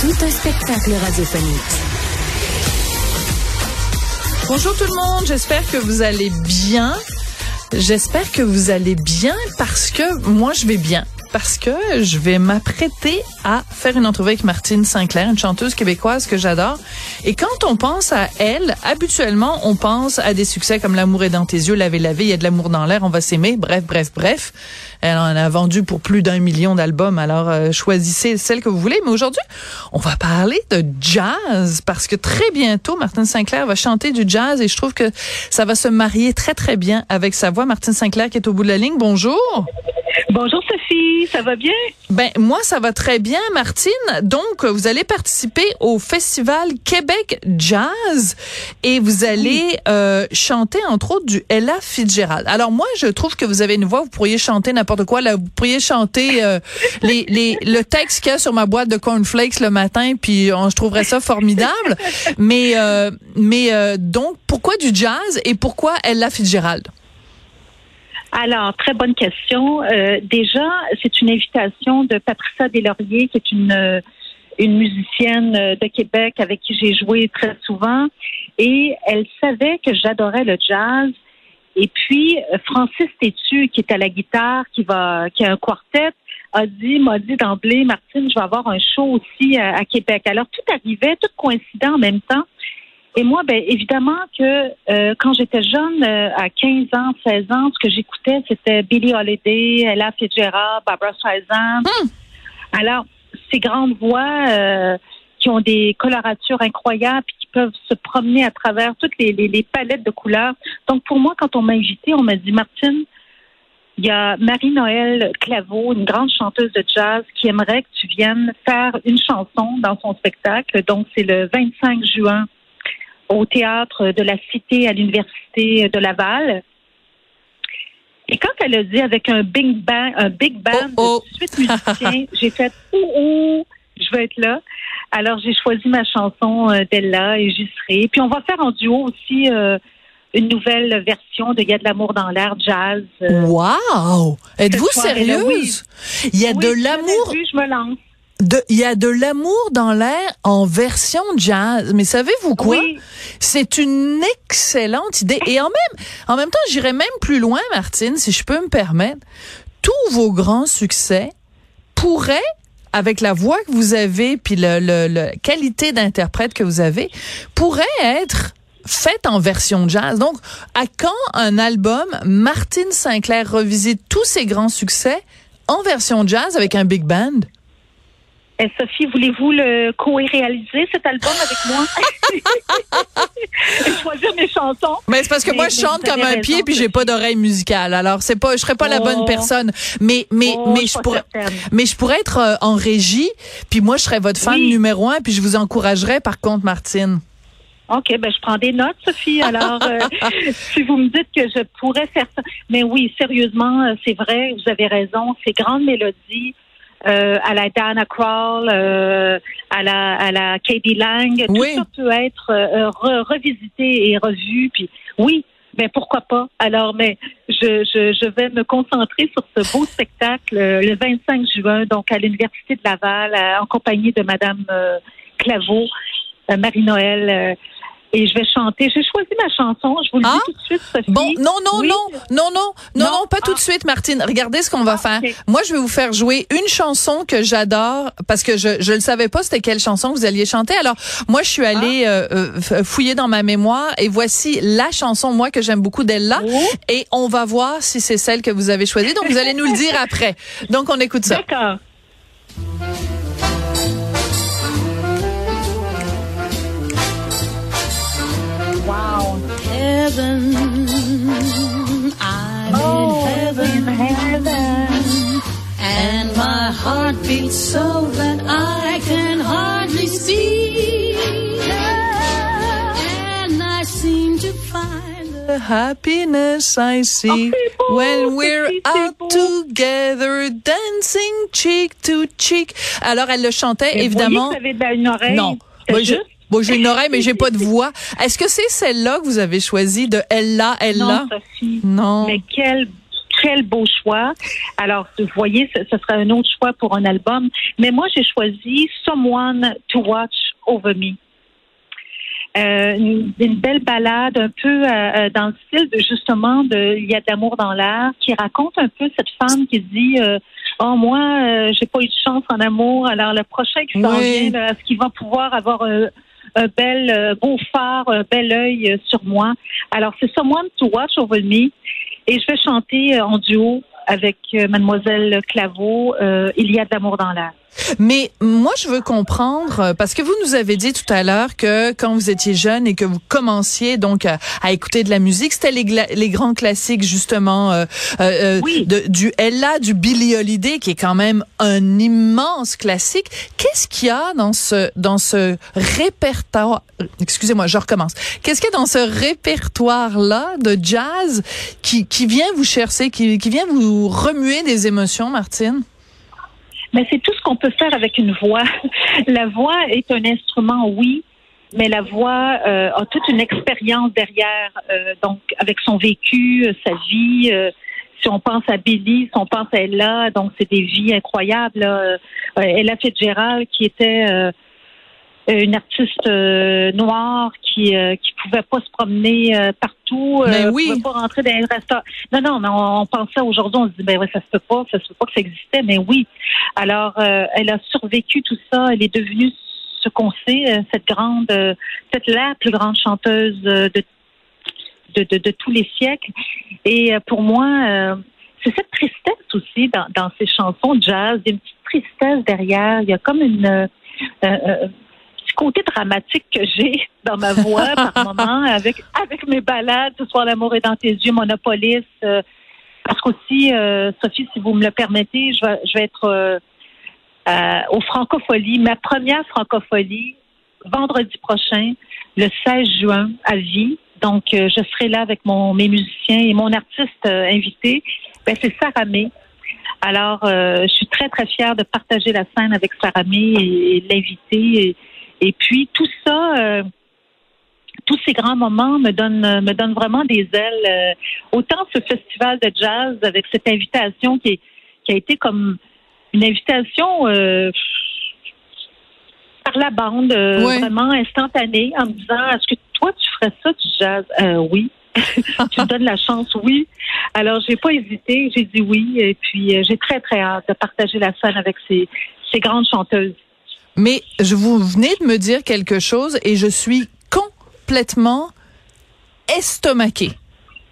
Tout un spectacle radiophonique. Bonjour tout le monde, j'espère que vous allez bien. J'espère que vous allez bien parce que moi je vais bien parce que je vais m'apprêter à faire une entrevue avec Martine Sinclair, une chanteuse québécoise que j'adore. Et quand on pense à elle, habituellement, on pense à des succès comme L'amour est dans tes yeux, Laver, laver, il y a de l'amour dans l'air, on va s'aimer, bref, bref, bref. Elle en a vendu pour plus d'un million d'albums, alors euh, choisissez celle que vous voulez. Mais aujourd'hui, on va parler de jazz parce que très bientôt, Martine Sinclair va chanter du jazz et je trouve que ça va se marier très, très bien avec sa voix. Martine Sinclair qui est au bout de la ligne, bonjour. Bonjour Sophie, ça va bien? Ben moi ça va très bien Martine. Donc vous allez participer au festival Québec Jazz et vous allez euh, chanter entre autres du Ella Fitzgerald. Alors moi je trouve que vous avez une voix, vous pourriez chanter n'importe quoi, là, vous pourriez chanter euh, les, les le texte qu'il y a sur ma boîte de cornflakes le matin puis on, je trouverais ça formidable. mais euh, mais donc pourquoi du jazz et pourquoi Ella Fitzgerald? Alors, très bonne question. Euh, déjà, c'est une invitation de Patricia Deslauriers, qui est une, euh, une musicienne euh, de Québec avec qui j'ai joué très souvent. Et elle savait que j'adorais le jazz. Et puis, Francis Tétu, qui est à la guitare, qui va, qui a un quartet, a dit, m'a dit d'emblée, Martine, je vais avoir un show aussi à, à Québec. Alors, tout arrivait, tout coïncidait en même temps. Et moi, ben évidemment que euh, quand j'étais jeune, euh, à 15 ans, 16 ans, ce que j'écoutais, c'était Billie Holiday, Ella Fitzgerald, Barbara Streisand. Hmm. Alors, ces grandes voix euh, qui ont des coloratures incroyables et qui peuvent se promener à travers toutes les, les, les palettes de couleurs. Donc, pour moi, quand on m'a invité, on m'a dit, Martine, il y a Marie-Noël Claveau, une grande chanteuse de jazz, qui aimerait que tu viennes faire une chanson dans son spectacle. Donc, c'est le 25 juin au théâtre de la Cité à l'Université de Laval. Et quand elle a dit avec un big band, un big band oh, oh. de suite musiciens, j'ai fait ouh, ouh, je veux être là. Alors j'ai choisi ma chanson euh, d'Ella et j'y serai. Puis on va faire en duo aussi euh, une nouvelle version de Il y a de l'amour dans l'air jazz. Euh, wow! Êtes-vous sérieuse? Il y a oui, de l'amour. je me lance. De, il y a de l'amour dans l'air en version jazz. Mais savez-vous quoi? Oui. C'est une excellente idée. Et en même, en même temps, j'irais même plus loin, Martine, si je peux me permettre. Tous vos grands succès pourraient avec la voix que vous avez, puis le, le, le qualité d'interprète que vous avez, pourraient être faite en version jazz. Donc, à quand un album Martine Sinclair revisite tous ses grands succès en version jazz avec un big band? Eh, Sophie, voulez-vous le co-réaliser cet album avec moi? Et choisir mes chansons. Mais c'est parce que Mais- moi je chante comme un pied puis j'ai pas d'oreille musicale. Alors c'est pas je serais pas la Oh. bonne personne. Mais mais Oh, mais je pourrais certaine. mais je pourrais être euh, en régie puis moi je serais votre fan Oui. numéro un puis je vous encouragerais par contre Martine. OK, ben je prends des notes, Sophie. Alors, euh, si vous me dites que je pourrais faire ça. Mais oui, sérieusement, euh, c'est vrai, vous avez raison. Ces grandes mélodies euh, à la Dana Crawl, euh, à la à la Katie Lang, Oui. tout ça peut être euh, re- revisité et revu. Puis oui, ben pourquoi pas? Alors, mais je, je, je vais me concentrer sur ce beau spectacle euh, le 25 juin, donc à l'Université de Laval, euh, en compagnie de Madame euh, Claveau, euh, Marie-Noël. Et je vais chanter. J'ai choisi ma chanson. Je vous le Ah? dis tout de suite, Sophie. Bon, non, non, Oui? non, non, non, non, Non? pas tout de Ah. suite, Martine. Regardez ce qu'on va Ah, faire. Moi, je vais vous faire jouer une chanson que j'adore parce que je je le savais pas c'était quelle chanson vous alliez chanter. Alors, moi, je suis allée Ah. euh, euh, fouiller dans ma mémoire et voici la chanson moi que j'aime beaucoup d'elle-là Oh. et on va voir si c'est celle que vous avez choisie. Donc, vous allez nous le dire après. Donc, on écoute ça. D'accord. heaven. I'm oh, in heaven. Heaven. And my heart beats so that I can hardly see. And I seem to find the happiness I see oh, when we're out together dancing cheek to cheek. Alors elle le chantait Mais évidemment. Vous avez une oreille. Non. Oui, je, bon, j'ai une oreille, mais j'ai pas de voix. Est-ce que c'est celle-là que vous avez choisie de Ella, Ella? Non, Sophie. Non. Mais quel quel beau choix. Alors, vous voyez, ce, ce serait un autre choix pour un album. Mais moi, j'ai choisi Someone to Watch Over Me. Euh, une, une belle balade un peu euh, euh, dans le style de justement de Il y a de l'amour dans l'air qui raconte un peu cette femme qui dit euh, oh moi j'ai pas eu de chance en amour alors le prochain qui s'en Oui. vient est-ce qu'il va pouvoir avoir un, bel euh, beau phare un bel œil euh, sur moi. Alors c'est Someone to Watch Over Me. Et je vais chanter euh, en duo avec euh, Mademoiselle Claveau euh, Il y a de l'amour dans l'air Mais moi, je veux comprendre, euh, parce que vous nous avez dit tout à l'heure que quand vous étiez jeune et que vous commenciez donc à, à écouter de la musique, c'était les, grands classiques justement euh, euh, Oui. de, du Ella, du Billie Holiday, qui est quand même un immense classique. Qu'est-ce qu'il y a dans ce dans ce répertoire Excusez-moi, je recommence. Qu'est-ce qu'il y a dans ce répertoire là de jazz qui qui vient vous chercher, qui qui vient vous remuer des émotions, Martine? Mais c'est tout ce qu'on peut faire avec une voix. La voix est un instrument, oui, mais la voix euh, a toute une expérience derrière, euh, donc avec son vécu, euh, sa vie. si on pense à Billy, si on pense à Ella, donc c'est des vies incroyables. là. Ella Fitzgerald, qui était une artiste euh, noire qui euh, qui pouvait pas se promener euh, partout, Ben euh, oui. pouvait pas rentrer dans les restaurants. Non, non, mais on, on pensait aujourd'hui, on se dit ben ouais, ça se peut pas, ça se peut pas que ça existait, mais oui. Alors, euh, elle a survécu tout ça, elle est devenue ce qu'on sait, euh, cette grande, euh, peut-être la plus grande chanteuse euh, de de, de, de tous les siècles. Et euh, pour moi, euh, c'est cette tristesse aussi dans, dans ces chansons de jazz. Il y a une petite tristesse derrière. Il y a comme une euh, euh, côté dramatique que j'ai dans ma voix par moment avec avec mes balades. Ce soir, l'amour est dans tes yeux, Monopolis. euh, parce qu'aussi, euh, Sophie, si vous me le permettez, je vais, je vais être euh, euh, au Francophonie, ma première Francophonie, vendredi prochain, le 16 juin, à Vie. Donc, euh, je serai là avec mon, mes musiciens et mon artiste euh, invité. Ben, c'est Sarah May. Alors, euh, je suis très, très fière de partager la scène avec Sarah May et, et l'inviter. Et, puis, tout ça, euh, tous ces grands moments me donnent, me donnent vraiment des ailes. Euh, autant ce festival de jazz avec cette invitation qui, est, qui a été comme une invitation euh, par la bande, euh, vraiment instantanée, en me disant Est-ce que toi, tu ferais ça du jazz? Euh, Oui. tu me donnes la chance, oui. Alors, j'ai pas hésité, j'ai dit oui, et puis j'ai très, très hâte de partager la scène avec ces, ces grandes chanteuses. Mais je vous venez de me dire quelque chose et je suis complètement estomaquée.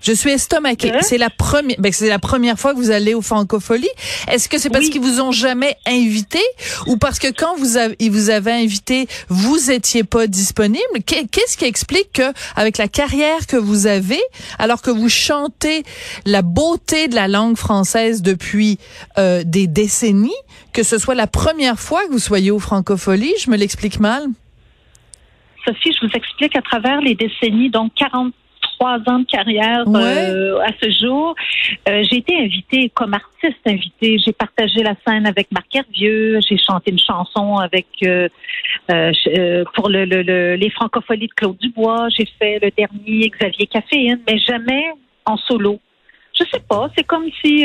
Je suis estomaquée. Hein? C'est la première, ben c'est la première fois que vous allez au Francophonie. Est-ce que c'est parce Oui. qu'ils vous ont jamais invité ou parce que quand vous avez, ils vous avaient invité, vous étiez pas disponible? Qu'est- Qu'est-ce qui explique que, avec la carrière que vous avez, alors que vous chantez la beauté de la langue française depuis euh, des décennies, que ce soit la première fois que vous soyez au Francophonie? Je me l'explique mal? Sophie, je vous explique à travers les décennies, donc 43 ans de carrière Ouais. euh, à ce jour. Euh, j'ai été invitée comme artiste invitée. J'ai partagé la scène avec Marc Hervieux. J'ai chanté une chanson avec euh, pour le, le- le- les francophonies de Claude Dubois. J'ai fait le dernier Xavier Caféine, mais jamais en solo. Je sais pas. C'est comme si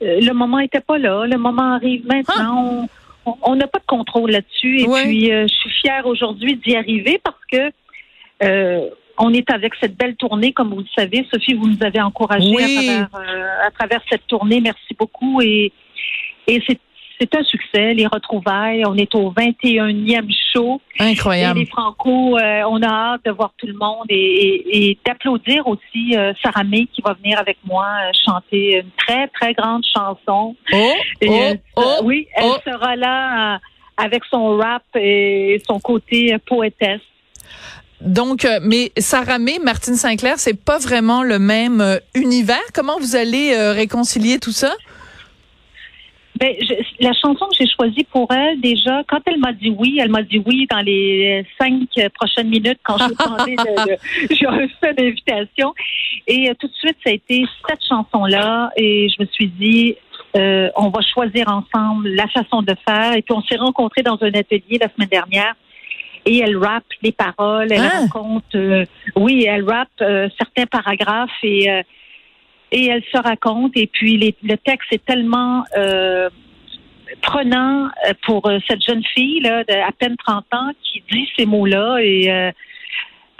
le moment était pas là. Le moment arrive maintenant. On- on- n'a pas de contrôle là-dessus. Et Ouais. puis, je suis fière aujourd'hui d'y arriver parce que euh, on est avec cette belle tournée, comme vous le savez. Sophie, vous nous avez encouragés Oui. à, travers, euh, à travers cette tournée. Merci beaucoup. Et, et c'est un succès, les retrouvailles. On est au 21e show. Et Incroyable. les Franco, euh, on a hâte de voir tout le monde et, et- et d'applaudir aussi euh, Sarah May qui va venir avec moi euh, chanter une très, très grande chanson. Oh, Et, oh, oh, oui, elle oh. sera là avec son rap et son côté poétesse. Donc, euh, mais Sarah May, Martine Sinclair, c'est pas vraiment le même euh, univers. Comment vous allez euh, réconcilier tout ça? Ben, je, la chanson que j'ai choisie pour elle, déjà, quand elle m'a dit oui, elle m'a dit oui dans les cinq prochaines minutes quand j'ai demandé, j'ai reçu l'invitation. Et euh, tout de suite, ça a été cette chanson-là. Et je me suis dit, euh, on va choisir ensemble la façon de faire. Et puis, on s'est rencontrés dans un atelier la semaine dernière. Et elle rappe les paroles, elle Ah. raconte, euh, oui, elle rappe euh, certains paragraphes et euh, et elle se raconte. Et puis les- le texte est tellement prenant pour cette jeune fille là, de à peine 30 ans qui dit ces mots-là. Et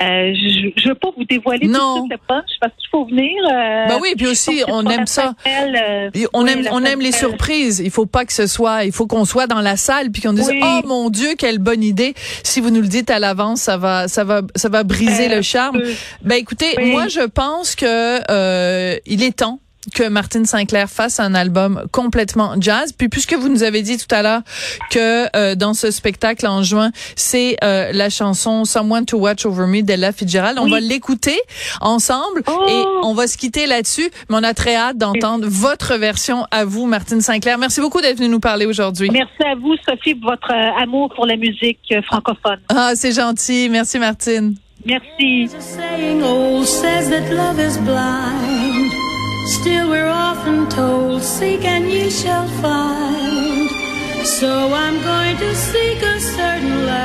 euh, je ne veux pas vous dévoiler Non. tout de suite le punch parce qu'il faut venir. euh, Ben oui, puis aussi, on aime la ça. Euh, on oui, aime, la on aime les surprises. Il faut pas que ce soit, il faut qu'on soit dans la salle puis qu'on dise Oui. oh mon Dieu quelle bonne idée. Si vous nous le dites à l'avance, ça va, ça va, ça va briser Euh, le charme. Ben écoutez, oui. moi je pense que euh, il est temps que Martine Sinclair fasse un album complètement jazz. Puis puisque vous nous avez dit tout à l'heure que euh, dans ce spectacle en juin, c'est euh, la chanson Someone to Watch Over Me d'Ella Fitzgerald, on Oui. va l'écouter ensemble Oh. et on va se quitter là-dessus. Mais on a très hâte d'entendre votre version à vous, Martine Sinclair. Merci beaucoup d'être venue nous parler aujourd'hui. Merci à vous, Sophie, pour votre euh, amour pour la musique euh, francophone. Ah, c'est gentil. Merci, Martine. Merci. Still, we're often told, Seek and ye shall find. So I'm going to seek a certain light.